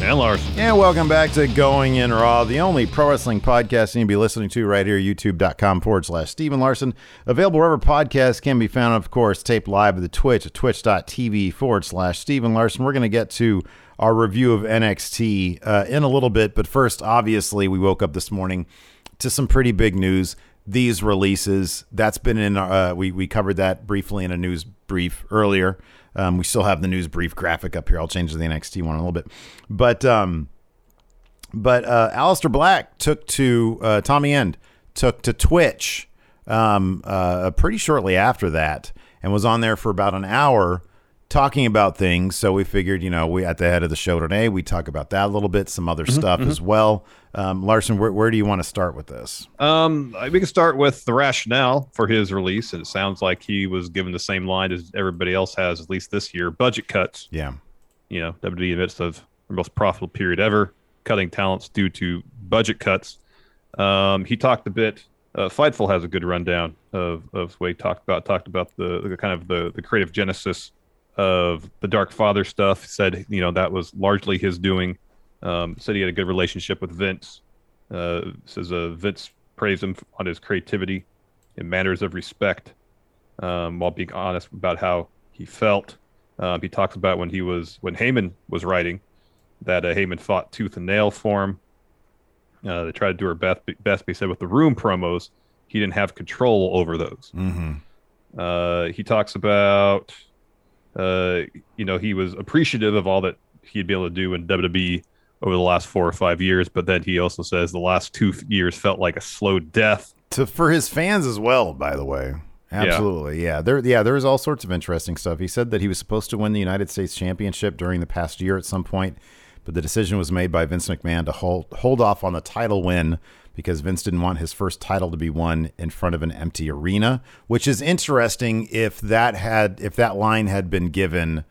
And Lars. And welcome back to Going In Raw, the only pro wrestling podcast you need to be listening to right here, youtube.com forward slash Stephen Larson. Available wherever podcasts can be found, of course, taped live at the Twitch at twitch.tv forward slash Stephen Larson. We're going to get to our review of NXT uh, in a little bit, but first, obviously, we woke up this morning to some pretty big news. These releases, that's been in, uh, we, we covered that briefly in a news brief earlier. Um, we still have the news brief graphic up here. I'll change to the NXT one in a little bit, but um, but uh, Aleister Black took to uh, Tommy End took to Twitch um, uh, pretty shortly after that, and was on there for about an hour talking about things. So we figured, you know, we at the head of the show today, we talk about that a little bit, some other stuff as well. Um, Larson, where, where do you want to start with this? Um, we can start with the rationale for his release. And it sounds like he was given the same line as everybody else has, at least this year budget cuts. Yeah. You know, WWE in the midst of the most profitable period ever, cutting talents due to budget cuts. Um, he talked a bit. Uh, Fightful has a good rundown of, of what he talked about. Talked about the, the kind of the, the creative genesis of the Dark Father stuff. Said you know that was largely his doing. Um, said he had a good relationship with Vince. Uh, says uh, Vince praised him on his creativity and manners of respect, um, while being honest about how he felt. Um, he talks about when he was when Heyman was writing that uh, Heyman fought tooth and nail for him. Uh, they tried to do her best, best. But he said with the room promos, he didn't have control over those. Mm-hmm. Uh, he talks about, uh, you know, he was appreciative of all that he'd be able to do in WWE over the last four or five years, but then he also says the last two years felt like a slow death. To for his fans as well, by the way. Absolutely, yeah. There, yeah, there was all sorts of interesting stuff. He said that he was supposed to win the United States Championship during the past year at some point, but the decision was made by Vince McMahon to hold hold off on the title win because Vince didn't want his first title to be won in front of an empty arena, which is interesting. If that had if that line had been given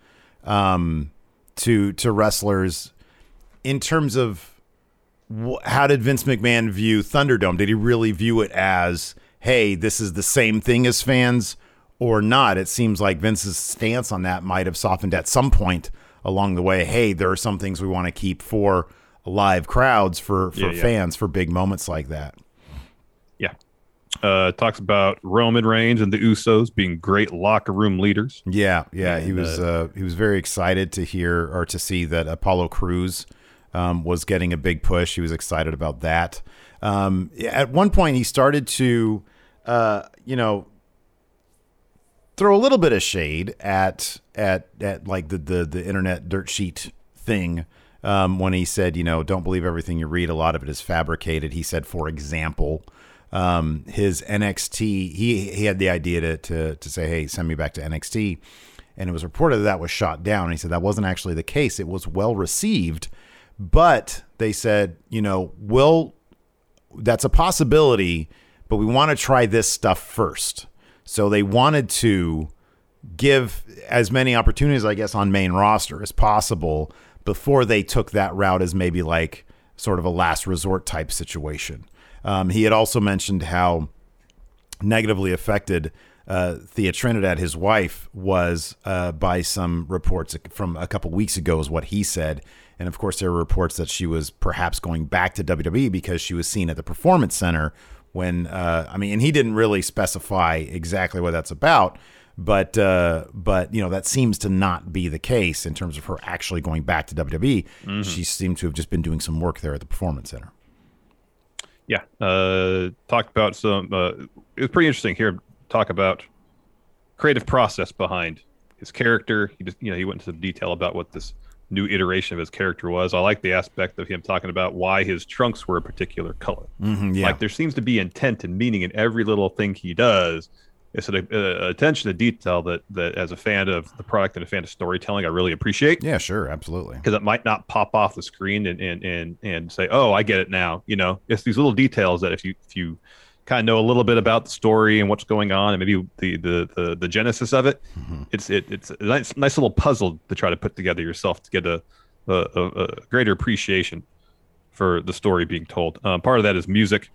um, to to wrestlers in terms of wh- how did Vince McMahon view Thunderdome? Did he really view it as hey, this is the same thing as fans or not? It seems like Vince's stance on that might have softened at some point along the way. Hey, there are some things we want to keep for live crowds, for, for Yeah, yeah. fans, for big moments like that. Yeah. Uh, talks about Roman Reigns and the Usos being great locker room leaders. Yeah, yeah, he was uh, he was very excited to hear or to see that Apollo Crews um, was getting a big push. He was excited about that. Um, at one point, he started to, uh, you know, throw a little bit of shade at at at like the the, the internet dirt sheet thing um, when he said, you know, don't believe everything you read. A lot of it is fabricated. He said, for example, um, his NXT, he he had the idea to to to say, hey, send me back to NXT, and it was reported that that was shot down. And he said that wasn't actually the case. It was well received, but they said, you know, we'll that's a possibility, but we want to try this stuff first. So they wanted to give as many opportunities, I guess, on main roster as possible before they took that route as maybe like sort of a last resort type situation. Um, he had also mentioned how negatively affected uh, Thea Trinidad, his wife, was uh, by some reports from a couple weeks ago, is what he said. And of course, there were reports that she was perhaps going back to WWE because she was seen at the Performance Center when, uh, I mean, and he didn't really specify exactly what that's about. But uh, but you know that seems to not be the case in terms of her actually going back to WWE. She seemed to have just been doing some work there at the Performance Center. Yeah, uh, talked about some. Uh, it was pretty interesting here. Talk about creative process behind his character. He just, you know, he went into some detail about what this new iteration of his character was. I like the aspect of him talking about why his trunks were a particular color. Mhm, yeah. Like there seems to be intent and meaning in every little thing he does. It's an uh, attention to detail that that as a fan of the product and a fan of storytelling, I really appreciate Yeah, sure, absolutely. because it might not pop off the screen and, and and and say, "Oh, I get it now." You know, it's these little details that if you if you kind of know a little bit about the story and what's going on and maybe the the the, the genesis of it, it's it, it's a nice nice little puzzle to try to put together yourself to get a a, a, a greater appreciation for the story being told. Um, part of that is music.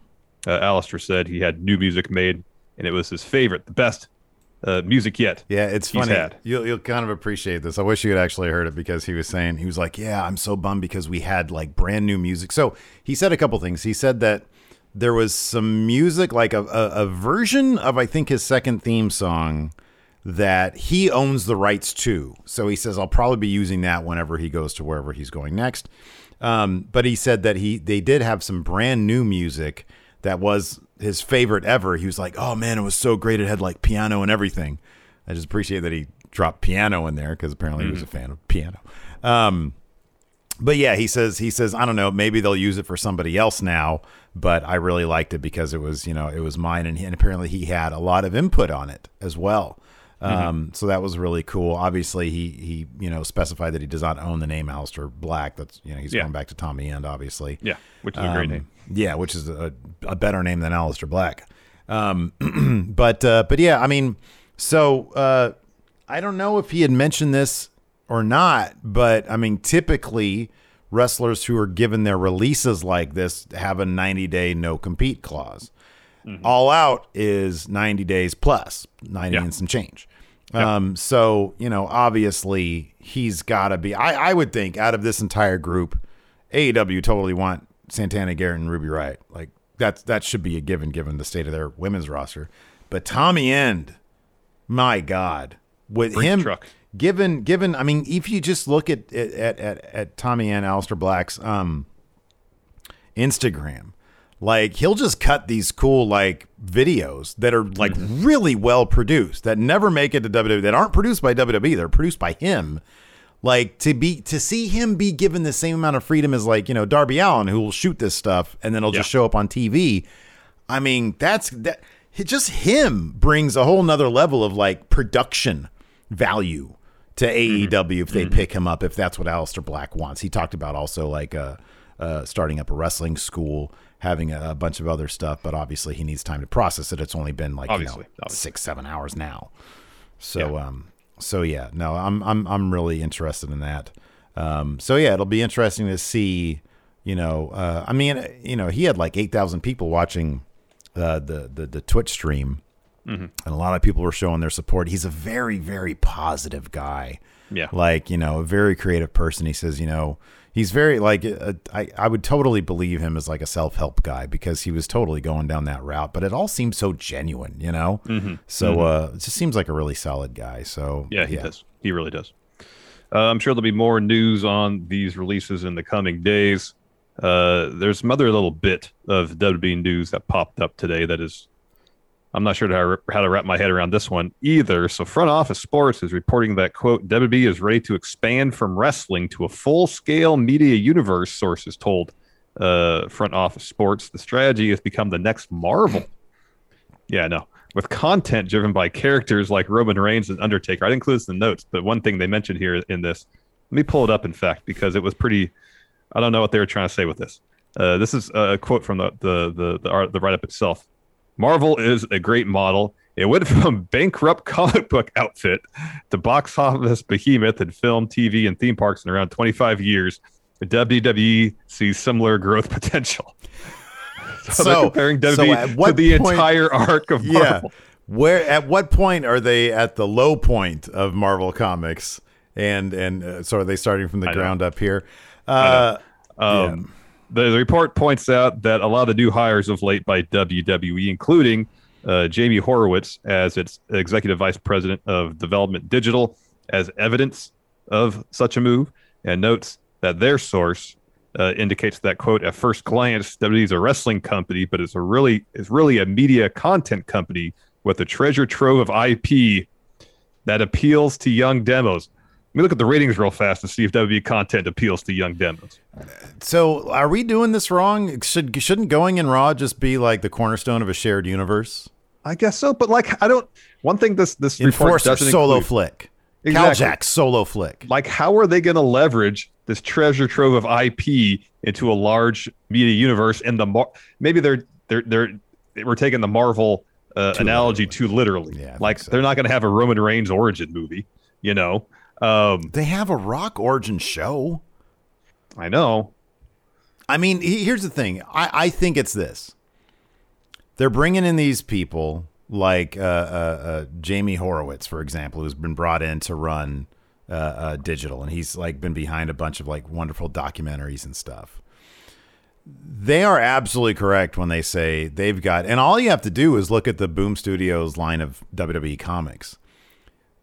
Uh, Aleister said he had new music made, and it was his favorite, the best uh, music yet. Yeah, it's funny. had. You'll you'll kind of appreciate this. I wish you had actually heard it because he was saying he was like, "Yeah, I'm so bummed because we had like brand new music." So he said a couple things. He said that there was some music, like a, a, a version of I think his second theme song that he owns the rights to. So he says I'll probably be using that whenever he goes to wherever he's going next. Um, but he said that he they did have some brand new music that was his favorite ever. He was like, "Oh man, it was so great! It had like piano and everything." I just appreciate that he dropped piano in there because apparently he was a fan of piano. Um, but yeah, he says he says I don't know, maybe they'll use it for somebody else now, but I really liked it because it was you know it was mine, and, he, and apparently he had a lot of input on it as well. Um, so that was really cool. Obviously, he he you know specified that he does not own the name Aleister Black. That's you know he's Yeah. going back to Tommy End, obviously. Yeah, which is a great Um, name. Yeah, which is a, a better name than Aleister Black. Um, but uh, but yeah, I mean, so uh, I don't know if he had mentioned this or not, but I mean, typically wrestlers who are given their releases like this have a 90 day no compete clause. All out is 90 days plus 90 Yeah. and some change. Um, so, you know, obviously he's got to be, I, I would think out of this entire group, AEW totally want Santana Garrett and Ruby Riott. Like that's, that should be a given, given the state of their women's roster. But Tommy End, my God, with him, truck. given, given, I mean, if you just look at, at, at, at Tommy End, Aleister Black's, um, Instagram. Like he'll just cut these cool like videos that are like really well produced that never make it to WWE that aren't produced by WWE. They're produced by him. Like to be to see him be given the same amount of freedom as like you know Darby Allin who will shoot this stuff and then it'll just show up on TV. I mean that's that it- just him brings a whole nother level of like production value to AEW if they pick him up if that's what Aleister Black wants. He talked about also like uh, uh, starting up a wrestling school, having a, a bunch of other stuff, but obviously he needs time to process it. It's only been like you know, six seven hours now. So Yeah. um so yeah no I'm I'm I'm really interested in that. Um so yeah it'll be interesting to see you know uh I mean you know he had like eight thousand people watching uh, the the the Twitch stream and a lot of people were showing their support. He's a very, very positive guy. Yeah. like you know, a very creative person. He says, you know, he's very like uh, I I would totally believe him as like a self help guy because he was totally going down that route. But it all seems so genuine, you know. So uh, it just seems like a really solid guy. So Yeah, he does. He really does. Uh, I'm sure there'll be more news on these releases in the coming days. Uh, there's some other little bit of WWE news that popped up today that is, I'm not sure how, how to wrap my head around this one either. So, Front Office Sports is reporting that, quote, WWE is ready to expand from wrestling to a full scale media universe, sources told uh, Front Office Sports. The strategy has become the next Marvel. Yeah, no. With content driven by characters like Roman Reigns and Undertaker. I didn't include this in the notes, but one thing they mentioned here in this, let me pull it up, in fact, because it was pretty. I don't know what they were trying to say with this. Uh, this is a quote from the the the the, the write up itself. Marvel is a great model. It went from bankrupt comic book outfit to box office behemoth in film, TV, and theme parks in around 25 years. WWE sees similar growth potential. So, So- comparing WWE at to the point- entire arc of Yeah. Marvel. Where at what point are they at the low point of Marvel Comics, and and uh, so are they starting from the know. ground up here? Uh, Um, the, the report points out that a lot of the new hires of late by WWE, including uh, Jamie Horowitz as its executive vice president of development digital, as evidence of such a move, and notes that their source uh, indicates that quote at first glance WWE is a wrestling company, but it's a really it's really a media content company with a treasure trove of IP that appeals to young demos. Let me look at the ratings real fast and see if WWE content appeals to young demos. so are we doing this wrong? Should shouldn't going in Raw just be like the cornerstone of a shared universe? I guess so, but like I don't. One thing this this report Enforcer doesn't solo include, flick, Exactly. Caljack solo flick. like how are they going to leverage this treasure trove of IP into a large media universe? And the mar- maybe they're they're they're we're taking the Marvel uh, analogy too literally. Yeah, I like so. they're not going to have a Roman Reigns origin movie. You know, um, They have a Rock origin show. I know. I mean, he- here's the thing. I, I think it's this. They're bringing in these people like uh, uh, uh, Jamie Horowitz, for example, who's been brought in to run uh, uh, digital, and he's like been behind a bunch of like wonderful documentaries and stuff. They are absolutely correct when they say they've got, and all you have to do is look at the Boom Studios line of WWE comics.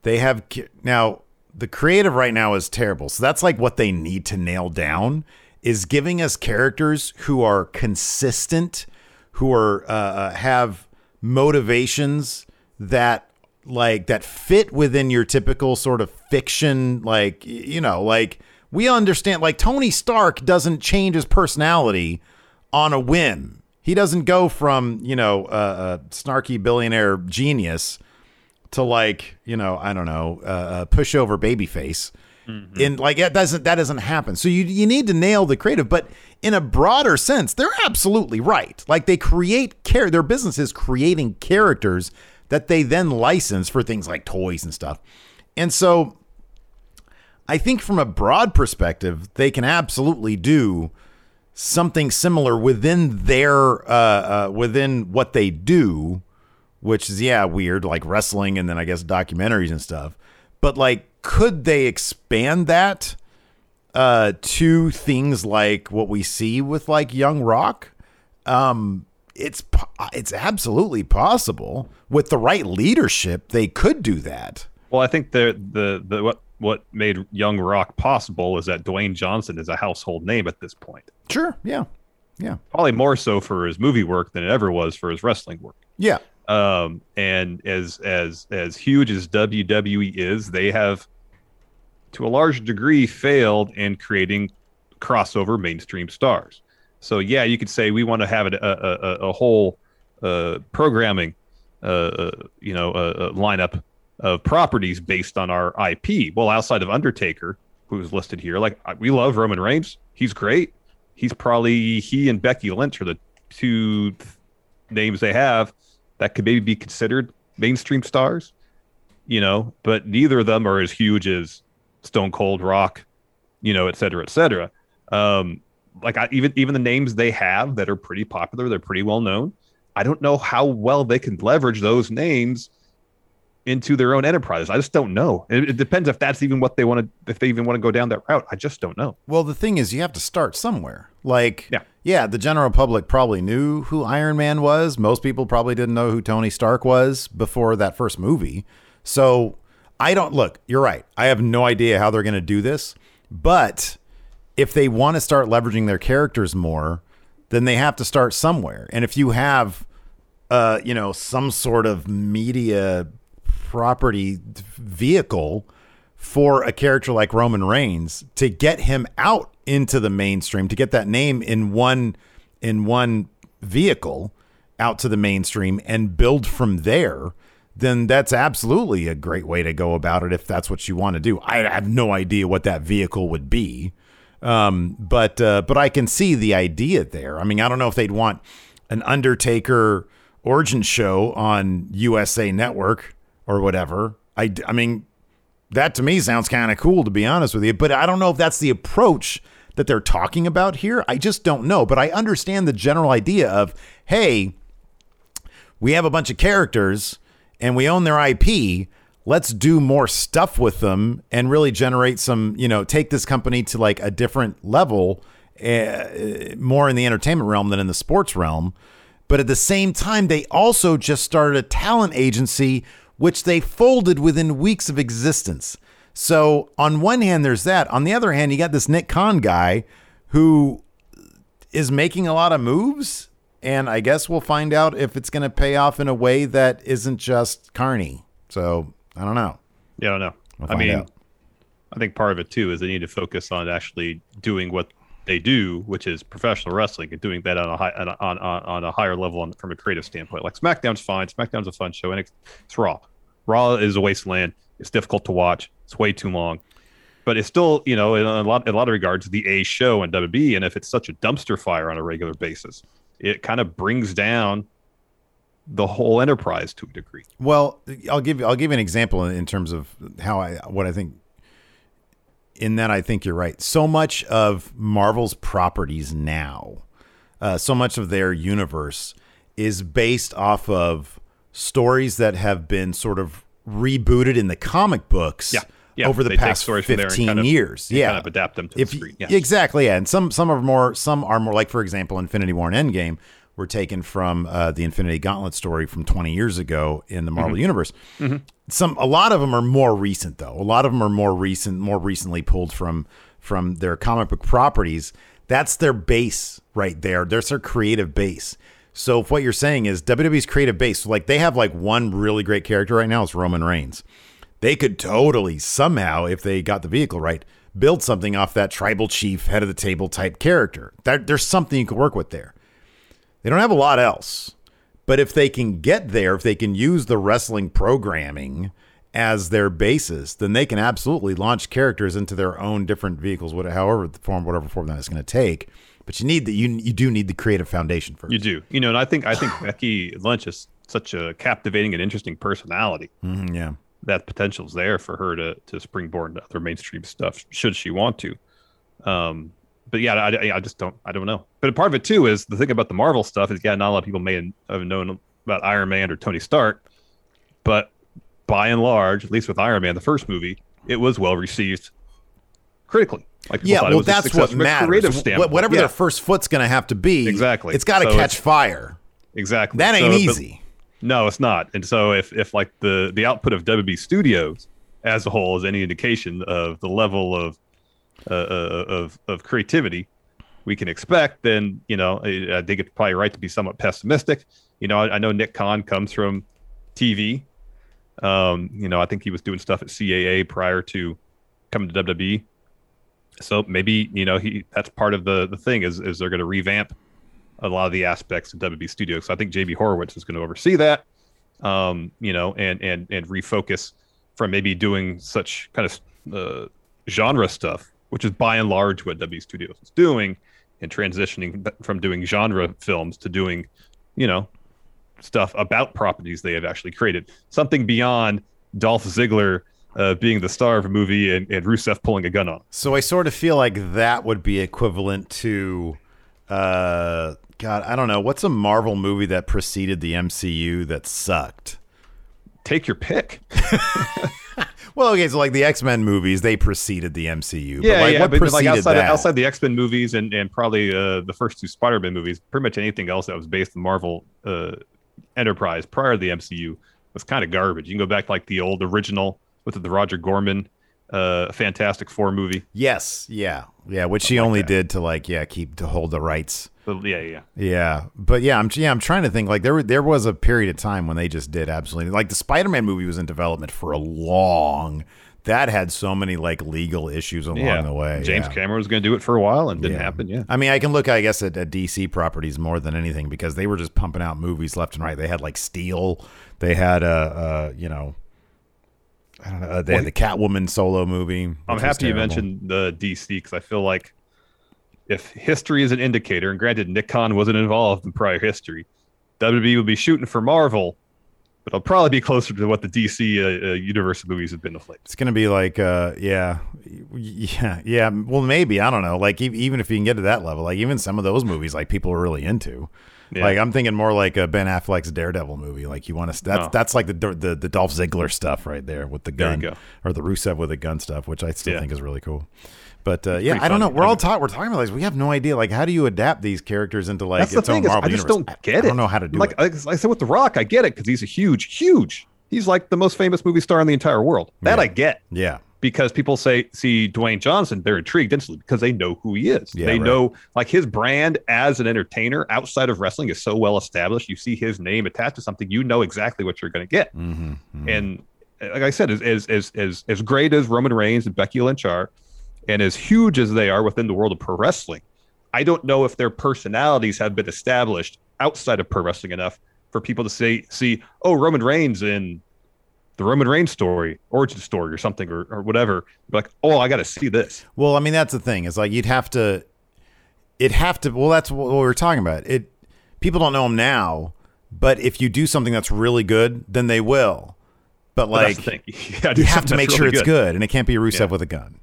They have now the creative right now is terrible. So that's like what they need to nail down is giving us characters who are consistent, who are uh, uh, have motivations that like that fit within your typical sort of fiction like you know like we understand like Tony Stark doesn't change his personality on a whim. He doesn't go from, you know, uh, a snarky billionaire genius to like you know I don't know uh, uh, pushover babyface. In like that doesn't that doesn't happen. So you you need to nail the creative, but in a broader sense, they're absolutely right. Like they create care their business is creating characters that they then license for things like toys and stuff. And so I think from a broad perspective, they can absolutely do something similar within their uh, uh, within what they do, which is yeah weird like wrestling and then I guess documentaries and stuff. But like, could they expand that uh, to things like what we see with like Young Rock? Um, it's it's absolutely possible with the right leadership. They could do that. Well, I think the the the what what made Young Rock possible is that Dwayne Johnson is a household name at this point. Sure. Yeah. Yeah. Probably more so for his movie work than it ever was for his wrestling work. Yeah. Um, and as as as huge as WWE is, they have to a large degree failed in creating crossover mainstream stars. So yeah, you could say we want to have a a, a, a whole uh, programming, uh, uh, you know, uh, uh, lineup of properties based on our IP. Well, outside of Undertaker, who's listed here, like we love Roman Reigns. He's great. He's probably he and Becky Lynch are the two th- names they have that could maybe be considered mainstream stars, you know, but neither of them are as huge as Stone Cold Rock, you know, et cetera, et cetera. Um, like I, even even the names they have that are pretty popular, they're pretty well known. I don't know how well they can leverage those names into their own enterprise. I just don't know. It, it depends if that's even what they want to, if they even want to go down that route. I just don't know. Well, the thing is, you have to start somewhere. Like, Yeah. Yeah, the general public probably knew who Iron Man was. Most people probably didn't know who Tony Stark was before that first movie. So I don't look, you're right. I have no idea how they're going to do this. But if they want to start leveraging their characters more, then they have to start somewhere. And if you have, uh, you know, some sort of media property vehicle for a character like Roman Reigns to get him out into the mainstream, to get that name in one in one vehicle out to the mainstream and build from there, then that's absolutely a great way to go about it if that's what you want to do. I have no idea what that vehicle would be. Um, but uh, but I can see the idea there. I mean, I don't know if they'd want an Undertaker origin show on USA Network or whatever. I, I mean, that to me sounds kind of cool to be honest with you, but I don't know if that's the approach that they're talking about here. I just don't know, but I understand the general idea of hey, we have a bunch of characters and we own their IP. Let's do more stuff with them and really generate some, you know, take this company to like a different level, uh, more in the entertainment realm than in the sports realm. But at the same time, they also just started a talent agency, which they folded within weeks of existence. So, on one hand, there's that. On the other hand, you got this Nick Khan guy who is making a lot of moves. And I guess we'll find out if it's going to pay off in a way that isn't just Carney. So, I don't know. Yeah, I don't know. We'll I mean, out. I think part of it too is they need to focus on actually doing what they do, which is professional wrestling, and doing that on a high on on, on, a higher level on, from a creative standpoint. Like SmackDown's fine. SmackDown's a fun show, and it's, it's Raw. Raw is a wasteland. It's difficult to watch. It's way too long. But it's still, you know, in a lot in a lot of regards, the A show and WB. And if it's such a dumpster fire on a regular basis, it kind of brings down the whole enterprise to a degree. Well, I'll give you I'll give you an example in, terms of how I what I think. In that, I think you're right. So much of Marvel's properties now, uh, so much of their universe is based off of stories that have been sort of rebooted in the comic books Yeah. Yeah. over the past stories from there and 15 kind of- years. Yeah, kind of adapt them to if you- screen. Yes. Exactly, yeah. And some some are more some are more like for example, Infinity War and Endgame were taken from uh, the Infinity Gauntlet story from 20 years ago in the Mm-hmm. Marvel universe. Some a lot of them are more recent though. A lot of them are more recent, more recently pulled from from their comic book properties. That's their base right there. There's their creative base. So if what you're saying is WWE's creative base, like they have like one really great character right now, it's Roman Reigns they could totally somehow, if they got the vehicle right, build something off that tribal chief, head of the table type character. That, there's something you can work with there. They don't have a lot else, but if they can get there, if they can use the wrestling programming as their basis, then they can absolutely launch characters into their own different vehicles, whatever, however the form, whatever form that is going to take. But you need the you you do need the creative foundation first. You do, you know, and I think I think Becky Lynch is such a captivating and interesting personality Mhm, yeah. That potential's there for her to to springboard into other mainstream stuff should she want to. Um, but yeah, I, I just don't I don't know. But part of it too is the thing about the Marvel stuff is yeah, not a lot of people may have known about Iron Man or Tony Stark, but by and large, at least with Iron Man, the first movie, it was well received critically. Like Yeah, well, that's what matters. creative Wh- standpoint. Whatever Yeah, their first foot's going to have to be, Exactly. It's got to So catch fire. exactly That ain't So, easy. No, it's not. And so if if like the the output of WWE Studios as a whole is any indication of the level of uh, uh, of of creativity we can expect, then you know I, think it's probably right to be somewhat pessimistic. You know, I, I know Nick Khan comes from TV. Um, you know, I think he was doing stuff at CAA prior to coming to WWE. So maybe you know he that's part of the the thing is is they're going to revamp a lot of the aspects of WWE Studios. So I think JB Horowitz is going to oversee that, um, you know, and and and refocus from maybe doing such kind of uh, genre stuff, which is by and large what WWE Studios is doing, and transitioning from doing genre films to doing, you know, stuff about properties they have actually created, something beyond Dolph Ziggler. Uh, being the star of a movie and, and Rusev pulling a gun on. So I sort of feel like that would be equivalent to uh, God, I don't know. What's a Marvel movie that preceded the MCU that sucked? Take your pick. Well, okay, so like the X Men movies, they preceded the MCU. Yeah, but like, yeah, what but preceded like outside, that? outside the X Men movies and, and probably uh, the first two Spider Man movies, pretty much anything else that was based in Marvel uh, Enterprise prior to the MCU was kind of garbage. You can go back to like the old original with the Roger Corman uh, Fantastic Four movie. yes, yeah, yeah, which he only did to like yeah keep to hold the rights. Yeah, yeah. Yeah, but yeah, I'm yeah I'm trying to think like there were- there was a period of time when they just did absolutely like the Spider-Man movie was in development for a long. That had so many like legal issues along yeah. the way. James yeah. Cameron was going to do it for a while and didn't Yeah. happen. Yeah. I mean, I can look, I guess, at, at DC properties more than anything because they were just pumping out movies left and right. They had like Steel. They had, uh, uh you know, I don't know. uh, They had the Catwoman solo movie. I'm happy you mentioned the DC because I feel like if history is an indicator, and granted, Nick Khan wasn't involved in prior history, WWE would be shooting for Marvel, but it'll probably be closer to what the DC uh, uh, universe movies have been of late. It's gonna be like, uh, yeah, yeah, yeah. Well, maybe I don't know. Like, e- even if you can get to that level, like even some of those movies, like people are really into. Yeah. Like I'm thinking more like a Ben Affleck's Daredevil movie. Like you want to that's Oh. that's like the, the the Dolph Ziggler stuff right there with the gun or the Rusev with a gun stuff, which I still Yeah. think is really cool. But uh, yeah, I don't know. We're all talking. We're talking about this. We have no idea. Like, how do you adapt these characters into like That's the its own Marvel I just universe? don't get it. I don't know how to do like, it. Like I said with The Rock, I get it because he's a huge, huge. He's like the most famous movie star in the entire world. That Yeah. I get yeah, because people say see Dwayne Johnson, they're intrigued instantly because they know who he is. Yeah, they right. know like his brand as an entertainer outside of wrestling is so well established. You see his name attached to something, you know exactly what you're going to get. hmm And uh, like I said, as as as as as great as Roman Reigns and Becky Lynch are, and as huge as they are within the world of pro wrestling, I don't know if their personalities have been established outside of pro wrestling enough for people to say, see, oh, Roman Reigns in the Roman Reigns story, origin story, or something, or, or whatever. Like, oh, I got to see this. Well, I mean, that's the thing. It's like you'd have to, it have to. Well, that's what we were talking about. It people don't know him now, but if you do something that's really good, then they will. But But like, the. You, gotta do you have to make that's sure really it's good. and it can't be a Rusev Yeah. with a gun.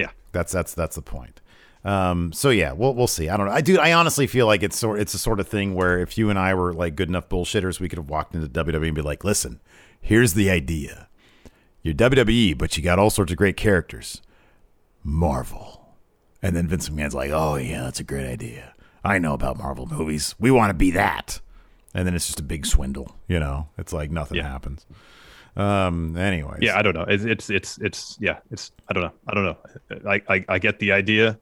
Yeah. That's that's that's the point. Um, so yeah, we'll we'll see. I don't know. I do. I honestly feel like it's sort it's a sort of thing where if you and I were like good enough bullshitters, we could have walked into WWE and be like, "Listen, here's the idea. You're WWE, but you got all sorts of great characters. Marvel." And then Vince McMahon's like, "Oh yeah, that's a great idea. I know about Marvel movies. We want to be that." And then it's just a big swindle. You know, it's like nothing Yeah. happens. Um. Anyways. Yeah, I don't know. It's it's it's, it's yeah. It's I don't know. I don't know. I, I I get the idea.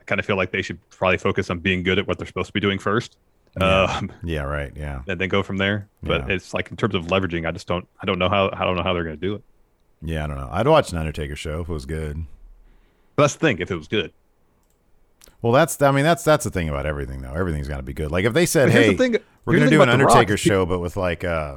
I kind of feel like they should probably focus on being good at what they're supposed to be doing first, um, Yeah. Right. Yeah. and then go from there. But Yeah. it's like in terms of leveraging, I just don't. I don't know how. I don't know how they're going to do it. Yeah. I don't know. I'd watch an Undertaker show if it was good. That's the thing. If it was good, Well, that's I mean that's that's the thing about everything though. Everything's got to be good. Like if they said, But "Hey, thing- we're gonna do an Undertaker show, but with like uh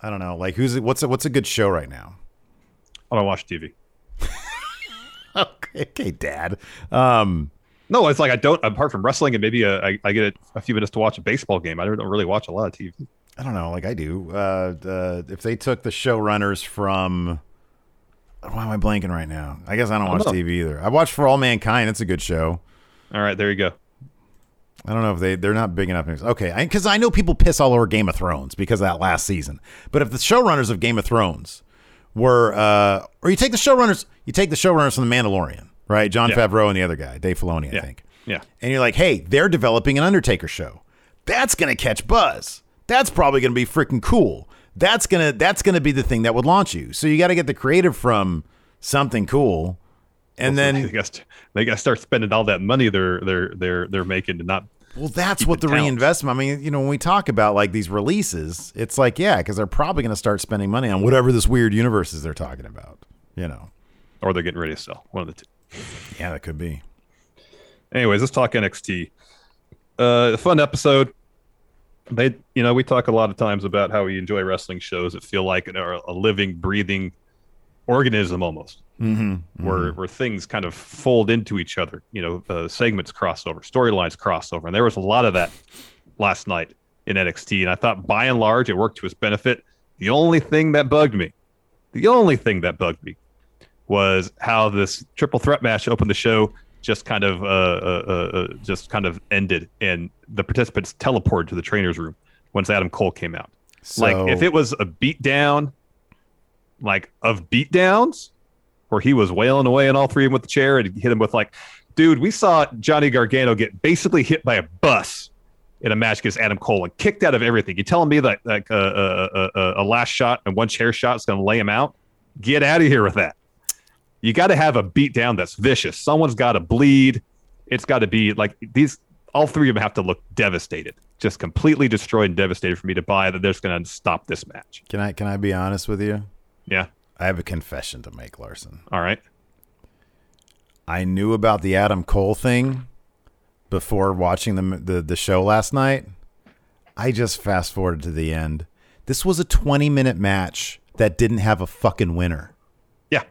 I don't know. Like, who's what's a, what's a good show right now? I don't watch TV. okay, okay, Dad. Um, No, it's like I don't. Apart from wrestling and maybe a, I, I get a, a few minutes to watch a baseball game. I don't really watch a lot of TV. I don't know. Like I do. Uh, uh, if they took the showrunners from, why am I blanking right now? I guess I don't I watch don't. TV either. I watch For All Mankind. It's a good show. All right, there you go. I don't know if they they're not big enough. Okay, because I, know people piss all over Game of Thrones because of that last season. But if the showrunners of Game of Thrones were, uh, or you take the showrunners, you take the showrunners from The Mandalorian, right? Jon Yeah. Favreau and the other guy, Dave Filoni, I Yeah. think. Yeah. And you're like, hey, they're developing an Undertaker show. That's gonna catch buzz. That's probably gonna be freaking cool. That's gonna that's gonna be the thing that would launch you. So you got to get the creative from something cool, and they then got they got to start spending all that money they're they're they're they're making to not. Well, that's what the counts. reinvestment. I mean, you know, when we talk about like these releases, it's like, yeah, because they're probably going to start spending money on whatever this weird universe is they're talking about. You know, or they're getting ready to sell. One of the two. yeah, that could be. Anyways, let's talk NXT. Uh, a fun episode. They, you know, we talk a lot of times about how we enjoy wrestling shows that feel like are a living, breathing organism almost, Mm-hmm. where where things kind of fold into each other. You know, uh, segments cross over, storylines cross over, and there was a lot of that last night in NXT. And I thought, by and large, it worked to his benefit. The only thing that bugged me, the only thing that bugged me, was how this triple threat match opened the show. Just kind of, uh, uh, uh, uh, just kind of ended, and the participants teleported to the trainer's room once Adam Cole came out. like if it was a beatdown, like of beatdowns, where he was wailing away on all three of them with the chair and hit him with like, dude, we saw Johnny Gargano get basically hit by a bus in a match against Adam Cole and kicked out of everything. You telling me that like uh, uh, uh, a last shot and one chair shot is going to lay him out? Get out of here with that. You got to have a beatdown that's vicious. Someone's got to bleed. It's got to be like these. All three of them have to look devastated, just completely destroyed and devastated for me to buy that they're just going to stop this match. Can I can I be honest with you? Yeah. I have a confession to make, Larson. All right. I knew about the Adam Cole thing before watching the the, the show last night. I just fast forwarded to the end. This was a 20 minute match that didn't have a fucking winner. Yeah.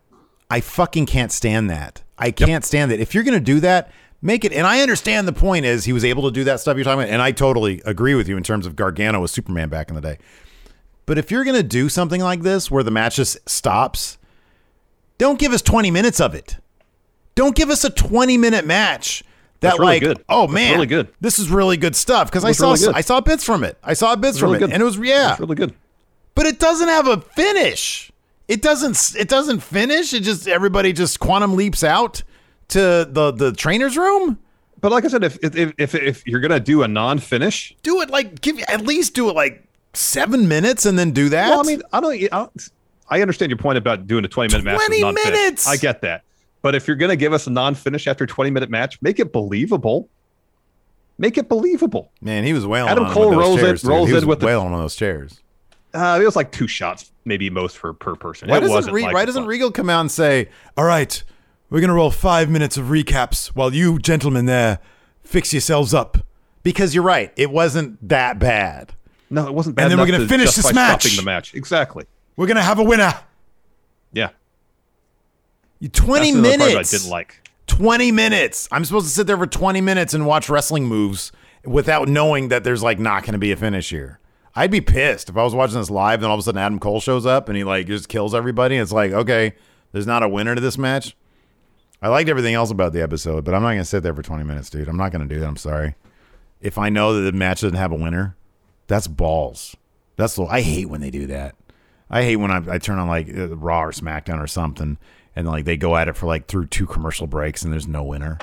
I fucking can't stand that. I can't stand it. If you're going to do that, make it. And I understand the point is he was able to do that stuff you're talking about. And I totally agree with you in terms of Gargano was Superman back in the day. But if you're going to do something like this where the match just stops, don't give us 20 minutes of it. Don't give us a 20 minute match. That That's like, oh man, really good. This is really good stuff because I saw really. I saw bits from it. I saw bits It's from it, good. and it was yeah, It's really good. but it doesn't have a finish. It doesn't. It doesn't finish. It just everybody just quantum leaps out to the the trainer's room. But like I said, if if if, if you're gonna do a non-finish, Do it like give at least do it like seven minutes and then do that. well, I mean, I don't, I don't. I understand your point about doing a 20 minute match. 20 minutes! I get that. But if you're gonna give us a non-finish after a 20 minute match, make it believable. Make it believable. man, he was wailing. Adam on him Cole with those rolls in- chairs, dude. rolls He in was with the- wailing on those chairs. Uh, it was like two shots, maybe most for per person. Why it doesn't Re- like Why doesn't. Regal come out and say, "All right, we're gonna roll five minutes of recaps while you gentlemen there fix yourselves up"? Because you're right, it wasn't that bad. No, it wasn't bad. And then we're gonna finish this match. stopping The match exactly. We're gonna have a winner. Yeah. You- Twenty That's another part minutes. I didn't like. 20 minutes. I'm supposed to sit there for 20 minutes and watch wrestling moves without knowing that there's like not going to be a finish here. I'd be pissed if I was watching this live and all of a sudden Adam Cole shows up and he like just kills everybody. It's like, okay, there's not a winner to this match. I liked everything else about the episode, but I'm not going to sit there for 20 minutes, dude. I'm not going to do that. I'm sorry. If I know that the match doesn't have a winner, that's balls. That's the, I hate when they do that. I hate when I, I turn on like uh, Raw or SmackDown or something, and like they go at it for like through two commercial breaks and there's no winner.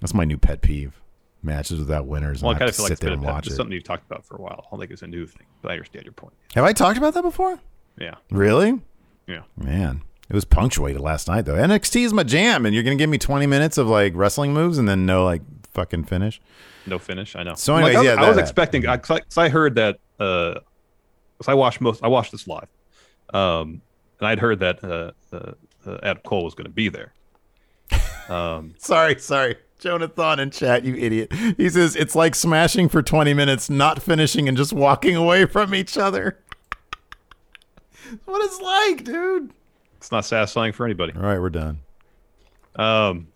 That's my new pet peeve. matches without winners. Well, I kind of feel like there and watch it's it. something you've talked about for a while. I don't think it's a new thing, but I understand your point. Have I talked about that before? Yeah. Really? Yeah. Man, it was punctuated last night though. NXT is my jam, and you're gonna give me 20 minutes of like wrestling moves and then no like fucking finish. No finish. I know. So Like, I, was- yeah, I was that- expecting. I, cause I, 'cause I heard that. Uh, 'cause I watched most. I watched this live, um, and I'd heard that uh, uh, uh, Adam Cole was going to be there. Um, Sorry, sorry. Jonathan in chat, you idiot. He says it's like smashing for 20 minutes, not finishing, and just walking away from each other. what it's like, dude. it's not satisfying for anybody. All right, we're done. Um,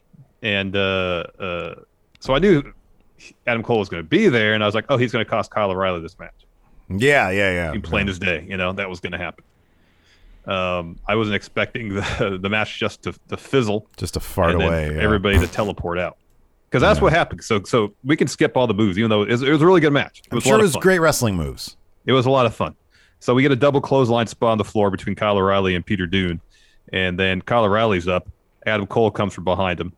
and uh, uh, so I knew Adam Cole was going to be there, and I was like, oh, he's going to cost Kyle O'Reilly this match. Yeah, yeah, yeah. In plain as day, you know that was going to happen. Um, I wasn't expecting the the match just to, to fizzle, Just to fart away. yeah. everybody to teleport out, because that's what happened. So so we can skip all the moves, even though it was, it was a really good match. It I'm was sure it was great wrestling moves. It was a lot of fun. So we get a double clothesline spot on the floor between Kyle O'Reilly and Peter Dunne. And then Kyle O'Reilly's up. Adam Cole comes from behind him,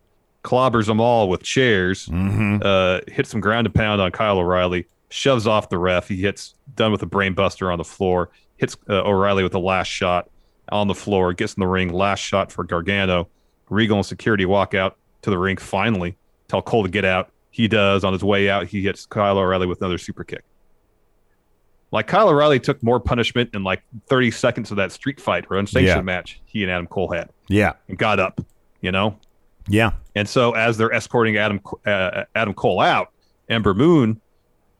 clobbers them all with chairs, Mm-hmm. uh, hits some ground and pound on Kyle O'Reilly, shoves off the ref. He hits, Dunne with a brain buster on the floor, hits uh, O'Reilly with the last shot on the floor, gets in the ring, last shot for Gargano. Regal and security walk out to the ring finally, tell Cole to get out. He does. On his way out, he hits Kyle O'Reilly with another super kick. Like Kyle O'Reilly took more punishment in like 30 seconds of that street fight or unsanctioned Yeah. match he and Adam Cole had Yeah, and got up, you know? Yeah. And so as they're escorting Adam uh, Adam Cole out, Ember Moon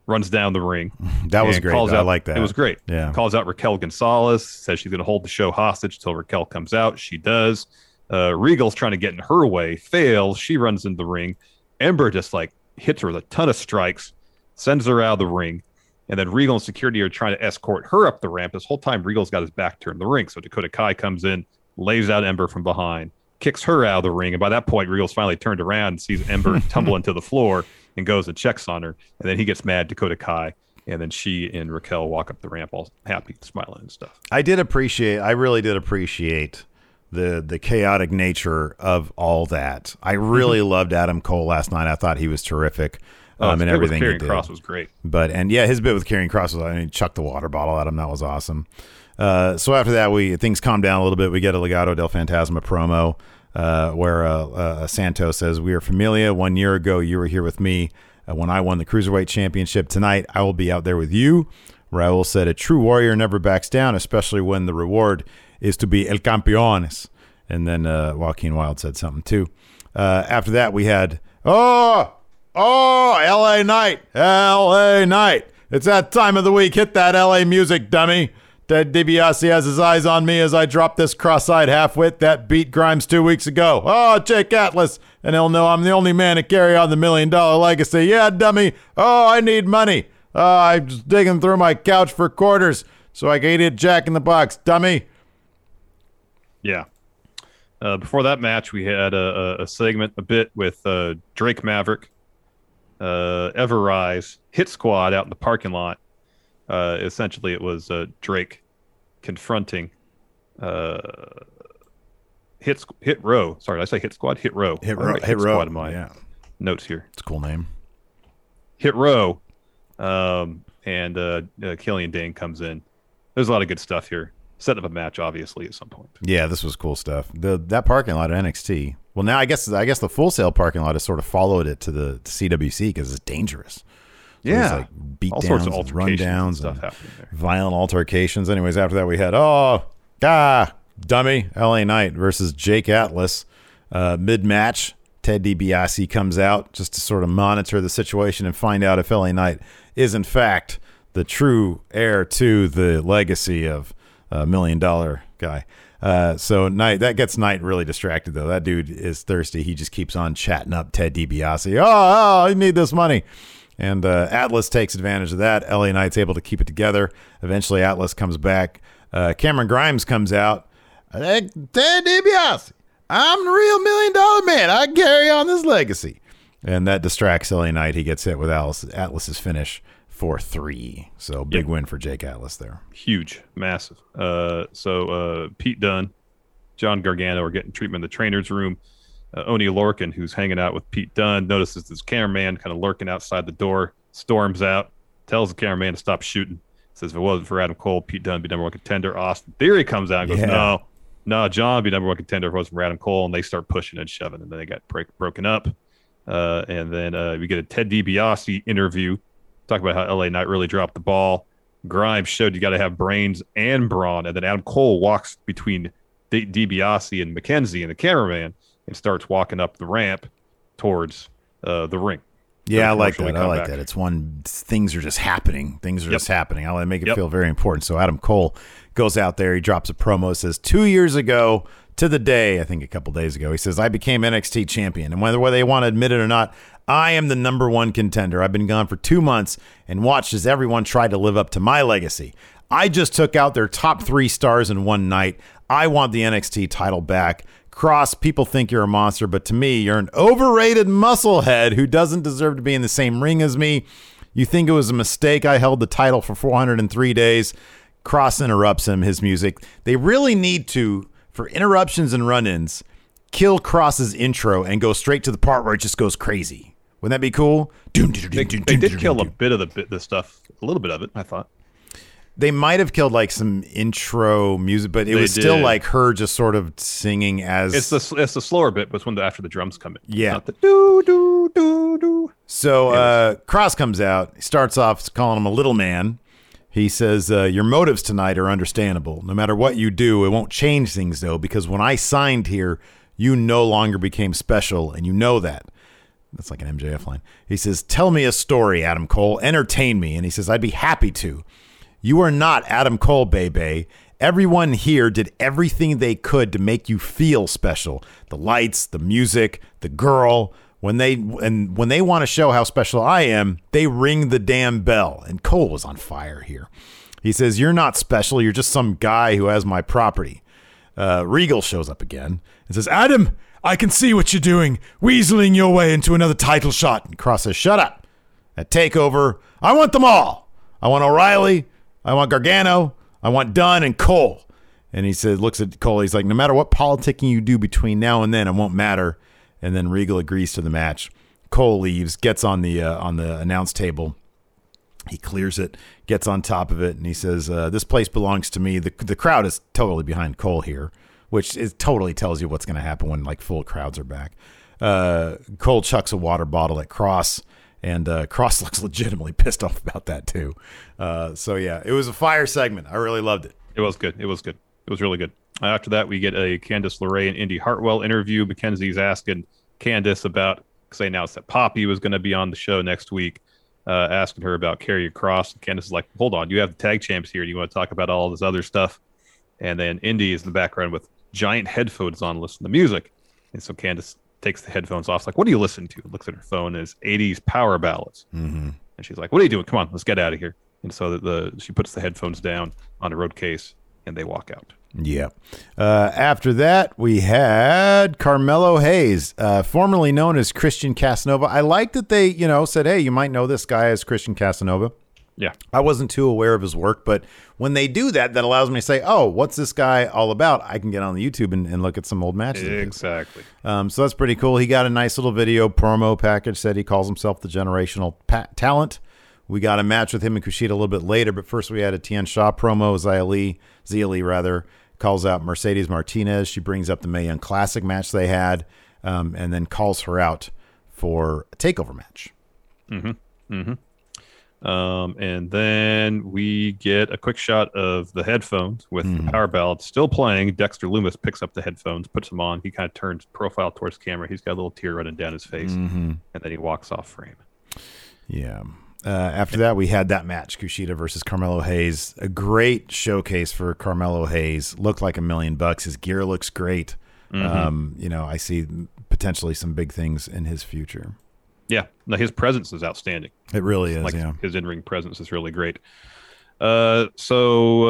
runs down the ring. That was great. calls I out- like that. It was great. Yeah. Calls out Raquel Gonzalez, says she's going to hold the show hostage till Raquel comes out. She does. Uh, Regal's trying to get in her way, fails. She runs into the ring. Ember just like hits her with a ton of strikes, sends her out of the ring. And then Regal and security are trying to escort her up the ramp. This whole time, Regal's got his back turned to the ring. So Dakota Kai comes in, lays out Ember from behind, kicks her out of the ring. And by that point, Regal's finally turned around and sees Ember tumble into the floor and goes and checks on her. And then he gets mad, Dakota Kai. And then she and Raquel walk up the ramp all happy, smiling and stuff. I did appreciate. I really did appreciate the the chaotic nature of all that. I really loved Adam Cole last night. I thought he was terrific. Oh, Um, and everything he did. Kross was great. But and yeah, his bit with Karrion Kross was I mean, he chucked the water bottle at him. That was awesome. Uh, so after that, we things calm down a little bit. We get a Legado del Fantasma promo uh, where uh, uh, Santos says, "We are familia. One year ago, you were here with me uh, when I won the cruiserweight championship. Tonight, I will be out there with you." Raul said, "A true warrior never backs down, especially when the reward is to be el campeones." And then uh, Joaquin Wilde said something too. Uh, after that, we had oh oh L.A. Night, L.A. Night. It's that time of the week. Hit that L.A. music, dummy. Ted DiBiase has his eyes on me as I drop this cross-eyed half-wit that beat Grimes two weeks ago. Oh, Jake Atlas, and he'll know I'm the only man to carry on the million-dollar legacy. Yeah, dummy. Oh, I need money. Oh, I'm just digging through my couch for quarters so I can eat Jack in the Box, dummy. Yeah. Uh, before that match, we had a, a, segment a bit with uh, Drake Maverick, uh, Ever-Rise, Hit Squad out in the parking lot. Uh, essentially, it was uh, Drake confronting uh, Hit Hit Row. Sorry, did I say Hit Squad? Hit Row. Hit Row. write Hit Row. Squad in my Yeah, notes here. it's a cool name. Hit Row, um, and uh, uh, Killian Dain comes in. There's a lot of good stuff here. Set up a match, obviously, at some point. Yeah, this was cool stuff. The that parking lot at NXT. Well, now I guess I guess the Full Sail parking lot has sort of followed it to the to CWC because it's dangerous. Yeah. like beat All downs, sorts of and altercations and rundowns, stuff happening there. violent altercations. Anyways, after that we had oh ah dummy LA Knight versus Jake Atlas. Uh, Mid match, Ted DiBiase comes out just to sort of monitor the situation and find out if LA Knight is in fact the true heir to the legacy of a million dollar guy. Uh, so Knight that gets Knight really distracted though. That dude is thirsty. He just keeps on chatting up Ted DiBiase. Oh, oh, I need this money. And uh, Atlas takes advantage of that. LA Knight's able to keep it together. Eventually, Atlas comes back. Uh, Cameron Grimes comes out. Hey, Ted DiBiase, I'm the real million dollar man. I carry on this legacy. And that distracts LA Knight. He gets hit with Atlas, Atlas's finish for three. So big Yep. win for Jake Atlas there. huge, massive. Uh, so uh, Pete Dunne, John Gargano are getting treatment in the trainer's room. Uh, Oni Lorcan, who's hanging out with Pete Dunne, notices this cameraman kind of lurking outside the door, storms out, tells the cameraman to stop shooting. Says if it wasn't for Adam Cole, Pete Dunne would be number one contender. Austin Theory comes out and goes, Yeah. no, no, John would be number one contender if it wasn't for Adam Cole. And they start pushing and shoving, and then they got break, broken up. Uh, and then uh, we get a Ted DiBiase interview, talk about how LA Knight really dropped the ball. Grimes showed you got to have brains and brawn, and then Adam Cole walks between D- DiBiase and McKenzie and the cameraman and starts walking up the ramp towards uh, the ring. Yeah, I like that. I like back. that. It's one things are just happening. Things are Yep. just happening. I want to make it Yep. feel very important. So Adam Cole goes out there. He drops a promo. Says two years ago to the day, I think a couple days ago, he says I became NXT champion, and whether whether they want to admit it or not, I am the number one contender. I've been gone for two months and watched as everyone tried to live up to my legacy. I just took out their top three stars in one night. I want the NXT title back. Kross, people think you're a monster, but to me, you're an overrated musclehead who doesn't deserve to be in the same ring as me. You think it was a mistake I held the title for 403 days? Kross interrupts him, his music. They really need to, for interruptions and run ins, kill Kross's intro and go straight to the part where it just goes crazy. Wouldn't that be cool? They, they did kill a bit of the the stuff, a little bit of it. I thought. They might have killed like some intro music, but it They was still like her just sort of singing as It's the it's the slower bit, but it's when the after the drums come in. Yeah. not the doo doo doo doo. So uh, Kross comes out. He starts off calling him a little man. He says, uh, Your motives tonight are understandable. No matter what you do, it won't change things, though, because when I signed here, you no longer became special, and you know that. That's like an MJF line. He says, Tell me a story, Adam Cole. Entertain me. And he says, I'd be happy to. You are not Adam Cole, baby. Everyone here did everything they could to make you feel special. The lights, the music, the girl. When they and when they want to show how special I am, they ring the damn bell. And Cole was on fire here. He says, "You're not special. You're just some guy who has my property." Uh, Regal shows up again and says, "Adam, I can see what you're doing, weaseling your way into another title shot." And Kross says, "Shut up." At Takeover, I want them all. I want O'Reilly. I want Gargano. I want Dunne and Cole. And he said, looks at Cole. He's like, no matter what politicking you do between now and then, it won't matter. And then Regal agrees to the match. Cole leaves, gets on the uh, on the announce table. He clears it, gets on top of it, and he says, uh, "This place belongs to me." The the crowd is totally behind Cole here, which is totally tells you what's going to happen when like full crowds are back. Uh, Cole chucks a water bottle at Kross, and uh, Kross looks legitimately pissed off about that too. Uh, so yeah, it was a fire segment. I really loved it. It was good. It was good. It was really good. After that, we get a Candice LeRae and Indy Hartwell interview. McKenzie's asking Candice about because they announced that Poppy was going to be on the show next week, uh, asking her about Karrion Kross. And Candice is like, "Hold on, you have the tag champs here. Do you want to talk about all this other stuff?" And then Indy is in the background with giant headphones on, listening to music. And so Candice takes the headphones off. It's Like, what are you listening to? Looks at her phone. It's 80s power ballads. Mm-hmm. And she's like, "What are you doing? Come on, let's get out of here." And so the, the she puts the headphones down on a road case, and they walk out. Yeah. Uh, after that, we had Carmelo Hayes, uh, formerly known as Christian Casanova. I like that they, you know, said, "Hey, you might know this guy as Christian Casanova." Yeah, I wasn't too aware of his work, but when they do that, that allows me to say, "Oh, what's this guy all about?" I can get on the YouTube and, and look at some old matches. exactly. Um, so that's pretty cool. He got a nice little video promo package. Said he calls himself the generational pa- talent. We got a match with him and Kushida a little bit later, but first we had a Tian Sha promo. Xia Li, Xia Li rather, calls out Mercedes Martinez. She brings up the Mae Young Classic match they had, um, and then calls her out for a takeover match. Um, and then we get a quick shot of the headphones with Mm-hmm. the power ballad still playing. Dexter Lumis picks up the headphones, puts them on. He kind of turns profile towards camera. He's got a little tear running down his face, Mm-hmm. and then he walks off frame. Yeah. Uh, after that, we had that match, Kushida versus Carmelo Hayes. A great showcase for Carmelo Hayes. Looked like a million bucks. His gear looks great. Um, you know, I see potentially some big things in his future. Yeah, no, his presence is outstanding. It really is. like yeah. his in-ring presence is really great. Uh, so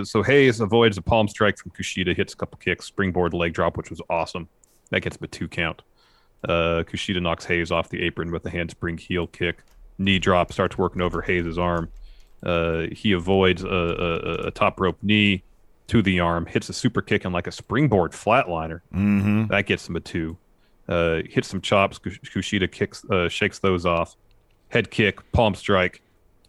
uh, so Hayes avoids a palm strike from Kushida, hits a couple kicks, springboard leg drop, which was awesome. That gets him a two count. Uh, Kushida knocks Hayes off the apron with a handspring heel kick, knee drop, starts working over Hayes's arm. Uh, he avoids a, a, a top rope knee to the arm, hits a super kick and like a springboard flatliner. Mm-hmm. That gets him a two. Uh, hits some chops. Kushida kicks, uh, shakes those off. Head kick, palm strike,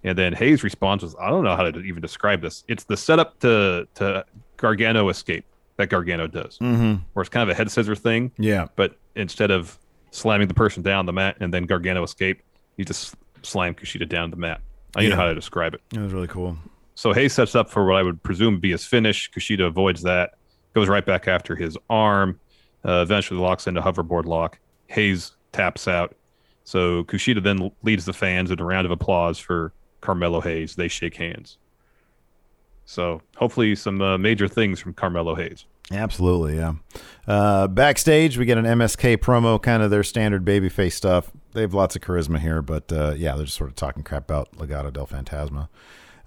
and then Hayes' response was, "I don't know how to even describe this. It's the setup to to Gargano escape that Gargano does, Mm-hmm. where it's kind of a head scissor thing, Yeah. but instead of slamming the person down the mat and then Gargano escape, you just slam Kushida down the mat. I don't Yeah. know how to describe it. It was really cool. So Hayes sets up for what I would presume be his finish. Kushida avoids that, goes right back after his arm, uh, eventually locks into hoverboard lock. Hayes taps out. So Kushida then leads the fans in a round of applause for Carmelo Hayes. They shake hands. So hopefully some uh, major things from Carmelo Hayes. Absolutely, yeah. Uh, backstage, we get an MSK promo, kind of their standard babyface stuff. They have lots of charisma here, but uh, yeah, they're just sort of talking crap about Legado del Fantasma.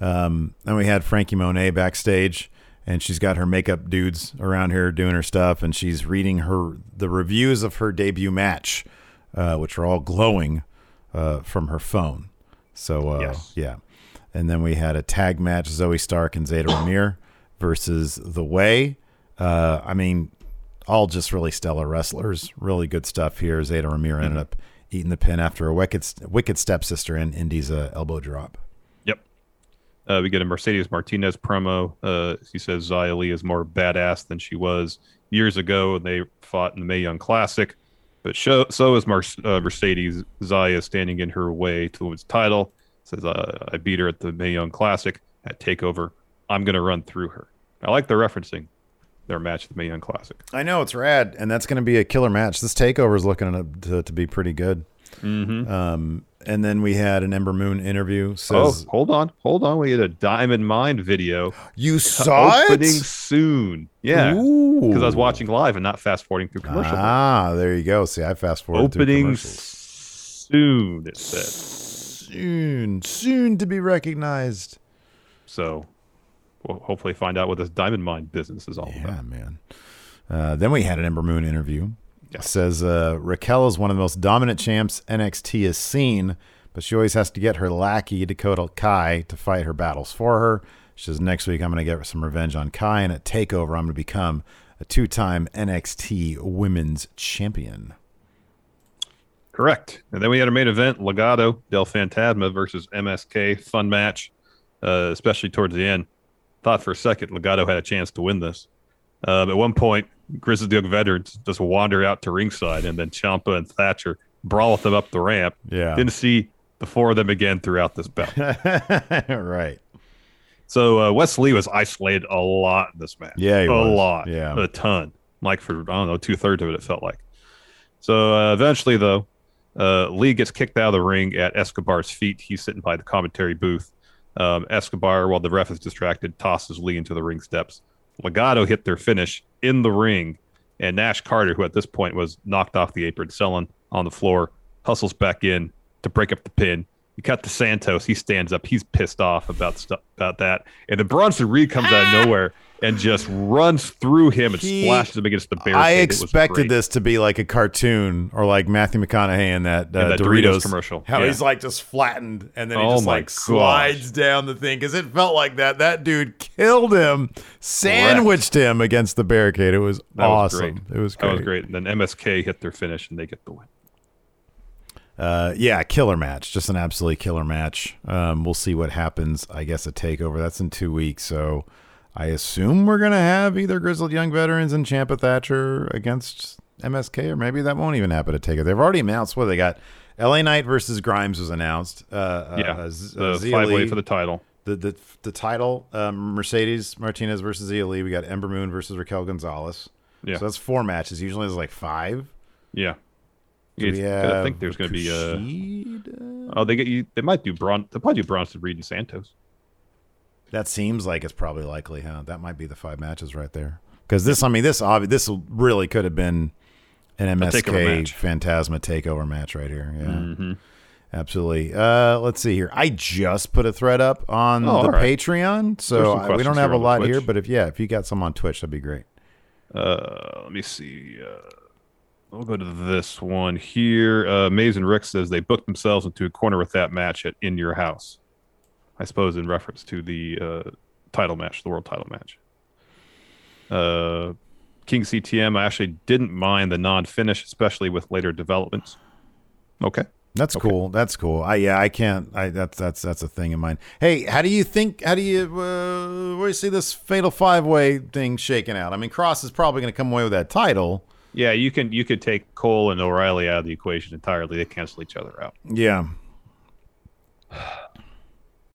Um, then we had Franky Monet backstage, and she's got her makeup dudes around here doing her stuff, and she's reading her the reviews of her debut match, uh, which are all glowing uh, from her phone. So uh, Yes. yeah, and then we had a tag match: Zoey Stark and Zeta Ramir versus The Way. Uh, I mean, all just really stellar wrestlers. Really good stuff here. Zeta Ramir ended up eating the pin after a wicked, wicked stepsister and Indy's uh, elbow drop. Uh, we get a Mercedes Martinez promo. Uh, he says Xia Li is more badass than she was years ago when they fought in the Mae Young Classic. But show, so is Mar- uh, Mercedes. Zaya standing in her way to the women's title. Says, uh, I beat her at the Mae Young Classic at TakeOver. I'm going to run through her. I like the referencing their match at the Mae Young Classic. I know it's rad, and that's going to be a killer match. This takeover is looking to, to, to be pretty good. Mm-hmm. Um, and then we had an Ember Moon interview. Oh, hold on. Hold on. We had a Diamond Mine video. you saw it? opening it. soon. Yeah. Because I was watching live and not fast forwarding through commercials. Ah, there you go. See, I fast forward opening soon it said soon, soon to be recognized. so we'll hopefully find out what this diamond mine business is all Yeah, about man. Uh, then we had an Ember Moon interview. It says uh, Raquel is one of the most dominant champs NXT has seen, but she always has to get her lackey Dakota Kai to fight her battles for her. She says next week I'm going to get some revenge on Kai, and at Takeover I'm going to become a two-time NXT Women's Champion. correct. And then we had a main event legado del fantasma versus msk fun match uh, especially towards the end. Thought for a second legado had a chance to win this. Uh, at one point grizzled young veterans just wander out to ringside and then ciampa and thatcher brawl with them up the ramp Yeah. didn't see the four of them again throughout this bout right. So uh, Wes Lee was isolated a lot in this match. Yeah, a was. lot. Yeah. a ton. Like for I don't know, two thirds of it. It felt like. So uh, eventually, though, uh, Lee gets kicked out of the ring at Escobar's feet. He's sitting by the commentary booth. Um, Escobar, while the ref is distracted, tosses Lee into the ring steps. Legado hit their finish in the ring, and Nash Carter, who at this point was knocked off the apron, selling on the floor, hustles back in to break up the pin. You cut to Santos. He stands up. He's pissed off about stuff about that. And then Bronson Reed comes out of nowhere and just runs through him and He- splashes him against the barricade. I expected this to be like a cartoon or like Matthew McConaughey in that, uh, that Doritos, Doritos commercial. How Yeah. he's like just flattened and then he Oh just like gosh. slides down the thing because it felt like that. That dude killed him, sandwiched him against the barricade. It was That awesome. great. It was That was great. And then MSK hit their finish and they get the win. Uh, yeah, killer match. Just an absolutely killer match. Um, we'll see what happens. I guess a takeover. That's in two weeks, so I assume we're gonna have either Grizzled Young Veterans and Ciampa Thatcher against MSK, or maybe that won't even happen at takeover. They've already announced what they got. LA Knight versus Grimes was announced. Uh, Yeah, uh, Z- the uh, Zia five way for the title. the the the title. Um, Mercedes Martinez versus Xia Li. We got Ember Moon versus Raquel Gonzalez. Yeah. so that's four matches. Usually there's like five. Yeah. It's- I think there's going to be uh Kushida? Oh, they get you. They might do Bron. They probably do Bronson Reed and Santos. That seems like it's probably likely, huh? That might be the five matches right there. Because this, I mean, this obvi- this really could have been an MSK match. Fantasma takeover match right here. Yeah, Mm-hmm. absolutely. Uh, let's see here. I just put a thread up on Oh, the right. Patreon, so I- we don't have a lot here. But if yeah, if you got some on Twitch, that'd be great. Uh, let me see. Uh, we'll go to this one here. Uh, Maze and Rick says they booked themselves into a corner with that match at In Your House. I suppose in reference to the uh, title match, the world title match. Uh, King CTM, I actually didn't mind the non-finish, especially with later developments. Okay. That's cool. That's cool. I yeah, I can't. I that's that's that's a thing in mind. Hey, how do you think? How do you uh, where do you see this fatal five way thing shaking out? I mean, Kross is probably going to come away with that title. Yeah, you can you could take Cole and O'Reilly out of the equation entirely. They cancel each other out. Yeah.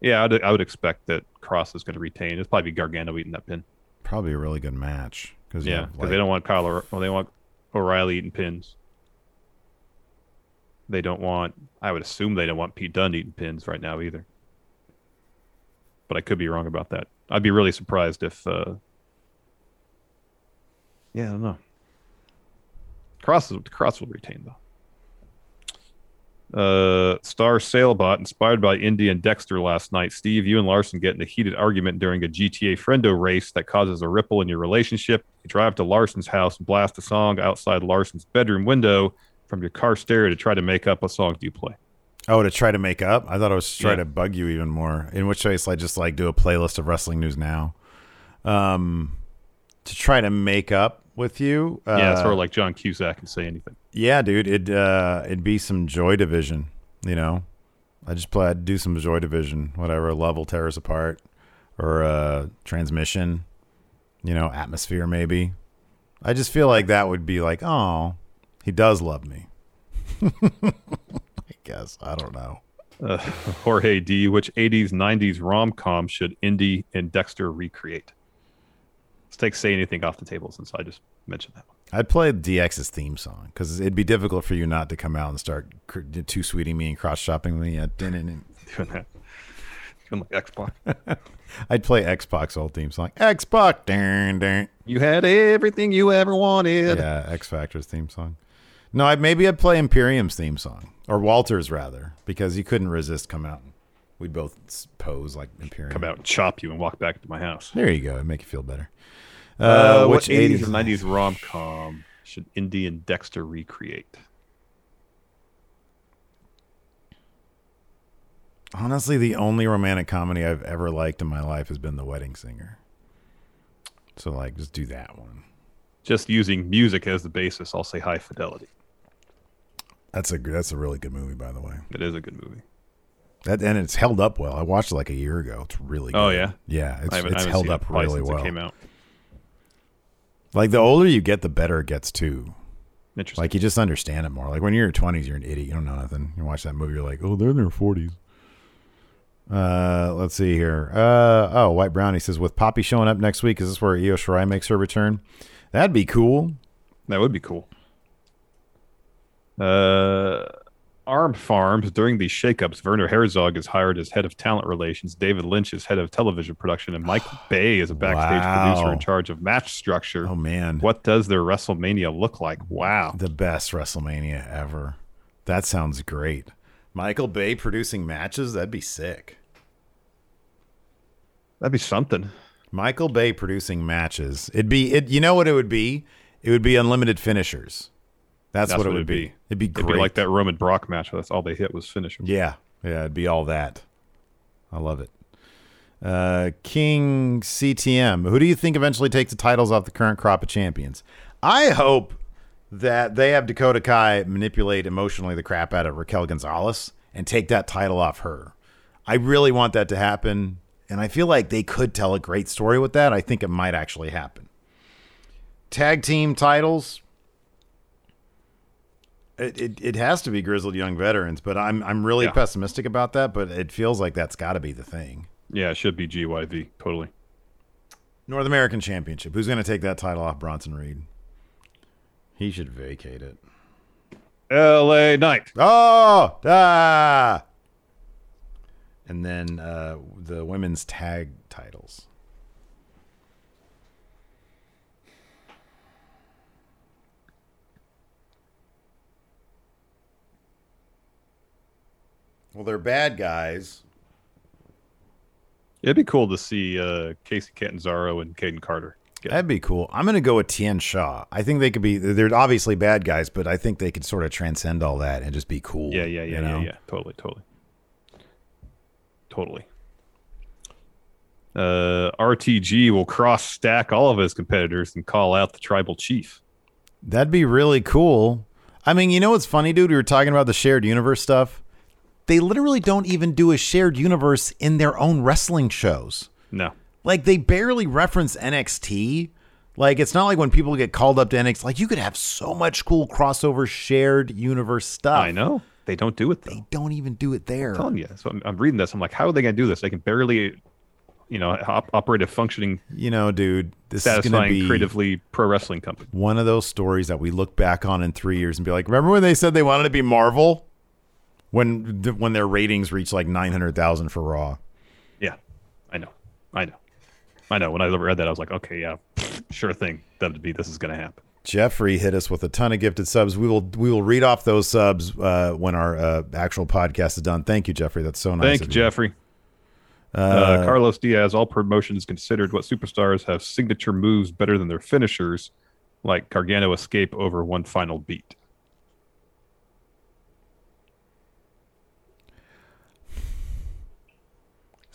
Yeah, I'd, I would expect that Kross is going to retain. It's probably Gargano eating that pin. Probably a really good match because Yeah, because they don't want Kyle. Or, well, they want O'Reilly eating pins. They don't want. I would assume they don't want Pete Dunne eating pins right now either. But I could be wrong about that. I'd be really surprised if. Uh, yeah, I don't know. Kross Kross will retain though. Uh, Star Sailbot, inspired by Indy and Dexter last night. Steve, you and Larson get in a heated argument during a GTA Friendo race that causes a ripple in your relationship. You drive to Larson's house and blast a song outside Larson's bedroom window from your car stereo to try to make up a song do you play. Oh, to try to make up? I thought I was to try Yeah. to bug you even more. In which case, I just like do a playlist of wrestling news now. Um, to try to make up with you. Uh, yeah, sort of like John Cusack can say anything. Yeah, dude, it'd uh, it'd be some Joy Division. You know, I just play. I'd do some Joy Division, whatever level tears apart, or uh, transmission. You know, atmosphere maybe. I just feel like that would be like, oh, he does love me. I guess I don't know. Uh, Jorge D, which 80s, 90s rom com should Indy and Dexter recreate? Let's take Say Anything off the table since I just mentioned that one. I'd play DX's theme song because it'd be difficult for you not to come out and start cr- too sweeting me and cross shopping me. At Doing that. Doing like X-Pac. I'd play X-Pac old theme song. X-Pac. Dun, dun. You had everything you ever wanted. Yeah, X Factor's theme song. No, I, maybe I'd play Imperium's theme song or Walter's rather because you couldn't resist come out. We'd both pose like Imperium. Come out and chop you and walk back to my house. There you go. It'd make you feel better. Uh, Uh, what which 80s 80s? or 90s rom com should Indy and Dexter recreate? Honestly, the only romantic comedy I've ever liked in my life has been The Wedding Singer. So, like, just do that one. Just using music as the basis, I'll say High Fidelity. That's a that's a really good movie, by the way. It is a good movie. That and it's held up well. I watched it like a year ago. It's really good. Oh, yeah? yeah. It's I haven't- I it's held up really since it well. came out. Like the older you get, the better it gets too. Interesting. Like you just understand it more. Like when you're in your twenties, you're an idiot. You don't know nothing. You watch that movie, you're like, oh, they're in their forties. Uh, let's see here. Uh, oh, White Brownie says with Poppy showing up next week, is this where Io Shirai makes her return? That'd be cool. That would be cool. Uh, Arm Farms. During these shakeups, Werner Herzog is hired as head of talent relations. David Lynch is head of television production, and Mike Bay is a backstage Wow. producer in charge of match structure. Oh man, What does their WrestleMania look like? Wow. the best WrestleMania ever. That sounds great. Michael Bay producing matches. That'd be sick. That'd be something. Michael Bay producing matches. It'd be it. You know what it would be? It would be unlimited finishers. That's, what it would it'd be. It'd be It'd great. be like that Roman Brock match. That's all they hit was finish. Yeah, yeah, it'd be all that. I love it. Uh, King CTM. Who do you think eventually takes the titles off the current crop of champions? I hope that they have Dakota Kai manipulate emotionally the crap out of Raquel Gonzalez and take that title off her. I really want that to happen, and I feel like they could tell a great story with that. I think it might actually happen. Tag team titles. It, it, it has to be grizzled young veterans, but I'm I'm really Yeah. pessimistic about that. But it feels like that's got to be the thing. Yeah, it should be GYV. Totally. North American Championship. Who's going to take that title off Bronson Reed? He should vacate it. LA Knight. Oh, ah. And then uh, the women's tag titles. Well, they're bad guys. It'd be cool to see uh, Kacy Catanzaro and Kayden Carter. get- That'd be cool. I'm going to go with Tian Sha. I think they could be. They're obviously bad guys, but I think they could sort of transcend all that and just be cool. yeah, yeah, yeah, you know? yeah, yeah. Totally, totally, totally. Uh, RTG will cross stack all of his competitors and call out the tribal chief. That'd be really cool. I mean, you know what's funny, dude? We were talking about the shared universe stuff. They literally don't even do a shared universe in their own wrestling shows. No, Like they barely reference NXT. Like it's not like when people get called up to NXT. Like you could have so much cool crossover shared universe stuff. I know they don't do it though. They don't even do it there. I'm telling you. So I'm, I'm reading this. I'm like, how are they going to do this? They can barely, you know, op- operate a functioning, You know, dude, this is going to satisfying, be creatively pro wrestling company. one of those stories that we look back on in three years and be like, remember when they said they wanted to be Marvel? When when their ratings reach like nine hundred thousand for Raw. Yeah, I know, I know, I know. When I read that, I was like, okay, yeah, sure thing. WWE, this is going to happen. Jeffrey hit us with a ton of gifted subs. We will we will read off those subs uh, when our uh, actual podcast is done. Thank you, Jeffrey. That's so nice. Thank you, Jeffrey. Uh, Carlos Diaz, all promotions considered, what superstars have signature moves better than their finishers, like Gargano escape over one final beat?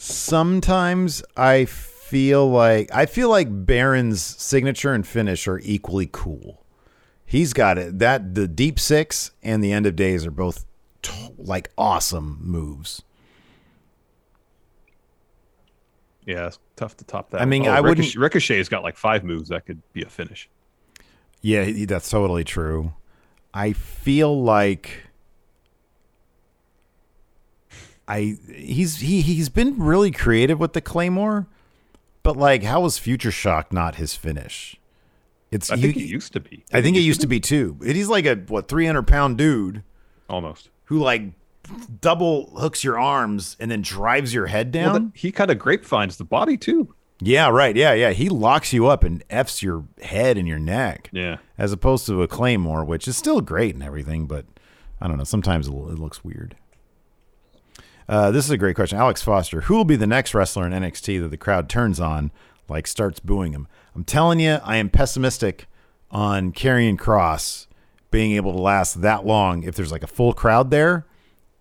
Sometimes I feel like I feel like Baron's signature and finish are equally cool. He's got it. That the deep six and the end of days are both t- like awesome moves. Yeah, it's tough to top that. I mean, Oh, I wouldn't- Ricochet, Ricochet's got like five moves that could be a finish. Yeah, that's totally true. I feel like I he's he he's been really creative with the claymore, but like how was Future Shock not his finish? It's I think it used to be. I think it used to be too. And He's like a what three hundred pound dude almost. who like double hooks your arms and then drives your head down. Well, that- he kind of grapevines the body too. yeah, right. Yeah, yeah. He locks you up and f's your head and your neck. Yeah. as opposed to a claymore, which is still great and everything, but I don't know. Sometimes it looks weird. Uh, this is a great question, Alex Foster. Who will be the next wrestler in NXT that the crowd turns on, like starts booing him? I'm telling you, I am pessimistic on Karrion Kross being able to last that long if there's like a full crowd there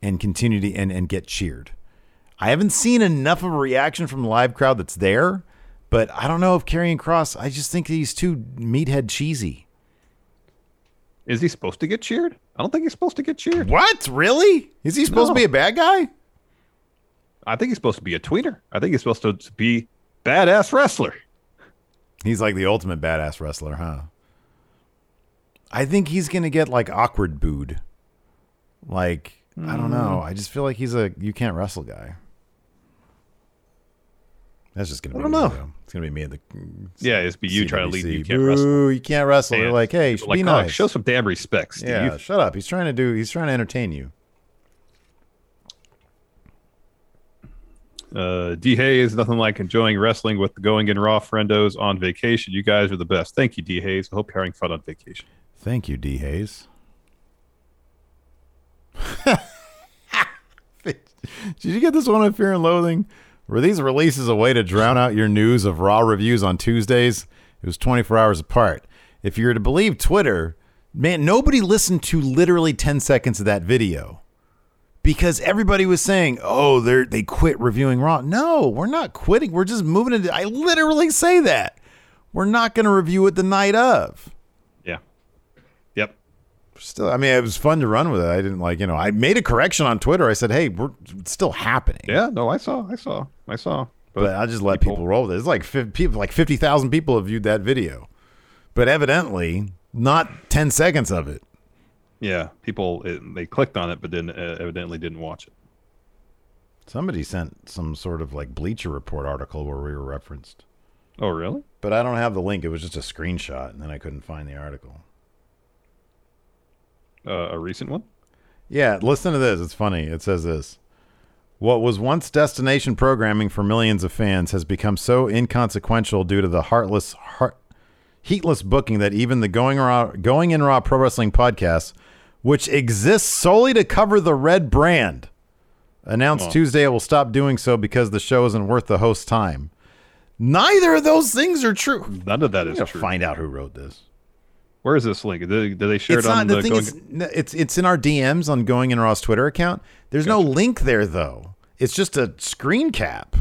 and continue to and, and get cheered. I haven't seen enough of a reaction from the live crowd that's there, but I don't know if Karrion Kross. I just think he's too meathead cheesy. Is he supposed to get cheered? I don't think he's supposed to get cheered. What? Really? Is he supposed to be a bad guy? I think he's supposed to be a tweener. I think he's supposed to be badass wrestler. He's like the ultimate badass wrestler, huh? I think he's gonna get like awkward booed. Like I don't know. Hmm. I just feel like he's a you can't wrestle guy. That's just gonna be I don't me, know. though. It's gonna be me at the Yeah, it's be you trying to lead. CWC. You can't Boo, wrestle. You can't wrestle. They're like, hey, like, be oh, nice. show some damn respect, Steve. yeah, shut up. He's trying to do. He's trying to entertain you. Uh, D Hayes, nothing like enjoying wrestling with the Going in Raw friendos on vacation. You guys are the best. Thank you, D Hayes. I hope you're having fun on vacation. Thank you, D Hayes. Did you get this one on Fear and Loathing? Were these releases a way to drown out your news of Raw reviews on Tuesdays? It was 24 hours apart. If you're to believe Twitter, man, nobody listened to literally 10 seconds of that video because everybody was saying, "Oh, they they quit reviewing Raw." No, we're not quitting. We're just moving it. I literally say that. We're not going to review it the night of Yeah. Yep. still i mean it was fun to run with it i didn't like you know i made a correction on twitter i said hey we're it's still happening Yeah. No, I saw. I saw. I saw. but i just let people, roll with it it's like 50, people like 50000 people have viewed that video but evidently not 10 seconds of it Yeah. People it, they clicked on it, but then uh, evidently didn't watch it. somebody sent some sort of like bleacher report article where we were referenced Oh, really? but i don't have the link it was just a screenshot and then i couldn't find the article Uh, a recent one? Yeah, listen to this. It's funny. It says this. What was once destination programming for millions of fans has become so inconsequential due to the heartless, heart, heatless booking that even the Going Raw, Going in Raw Pro Wrestling podcast, which exists solely to cover the red brand, Announced Oh. Tuesday it will stop doing so because the show isn't worth the host's time. Neither of those things are true. None of that is true. find out who wrote this. Where is this link? Did they, they share It's it on not the the thing. going? Is, it's it's in our DMs on Going in Raw's Twitter account. There's no link there though. It's just a screen cap.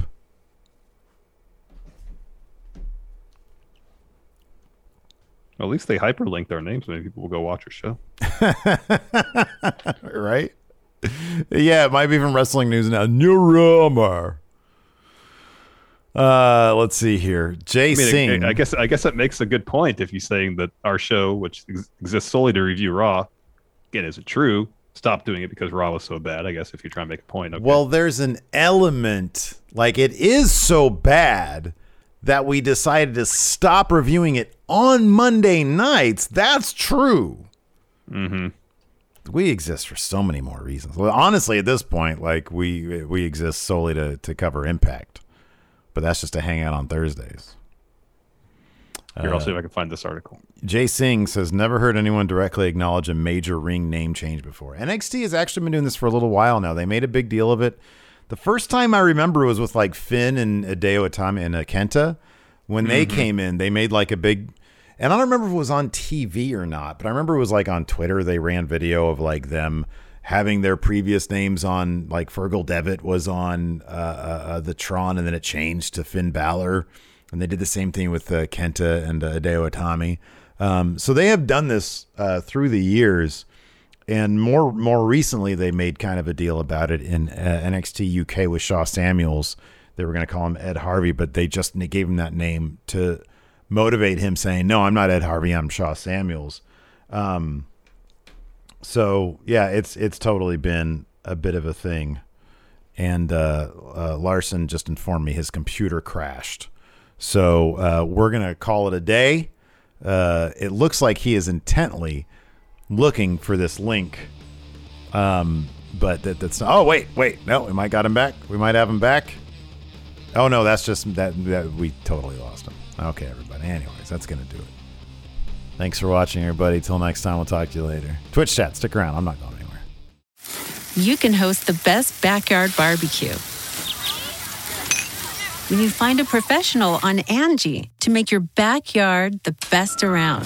Well, at least they hyperlinked our names. Maybe people will go watch your show. right? Yeah, it might be from Wrestling News now. New rumor. Uh, let's see here. Jay I mean, Singh. I, I guess I guess that makes a good point if you're saying that our show, which ex- exists solely to review Raw, again, is it true? Stop doing it because Raw was so bad. I guess if you're trying to make a point. Okay. Well, there's an element like it is so bad that we decided to stop reviewing it on Monday nights. That's true. hmm We exist for so many more reasons. Well, honestly, at this point, like we we exist solely to to cover Impact, but that's just to hang out on Thursdays. here, Uh, I'll see if I can find this article. Jay Singh says, never heard anyone directly acknowledge a major ring name change before. NXT has actually been doing this for a little while now. They made a big deal of it. The first time I remember was with like Finn and Hideo Itami and uh, Kenta. When they came in, they made like a big, and I don't remember if it was on TV or not, but I remember it was like on Twitter. They ran video of like them having their previous names on, like Fergal Devitt was on uh, uh, uh, the Tron, and then it changed to Finn Balor. And they did the same thing with uh, Kenta and uh, Hideo Itami. Um, so they have done this uh, through the years, and more more recently they made kind of a deal about it in uh, NXT UK with Shaw Samuels. They were going to call him Ed Harvey, but they just gave him that name to motivate him, saying, "No, I'm not Ed Harvey. I'm Shaw Samuels." Um, so yeah, it's it's totally been a bit of a thing. And uh, uh, Larson just informed me his computer crashed. So uh, we're going to call it a day. Uh, it looks like he is intently looking for this link. Um, but that, that's not. Oh, wait, wait. No, we might got him back. We might have him back. Oh, no, that's just that, that we totally lost him. Okay, everybody. Anyways, that's to do it. Thanks for watching, everybody. Till next time, we'll talk to you later. Twitch chat, stick around. I'm not going anywhere. you can host the best backyard barbecue. When you find a professional on Angi to make your backyard the best around.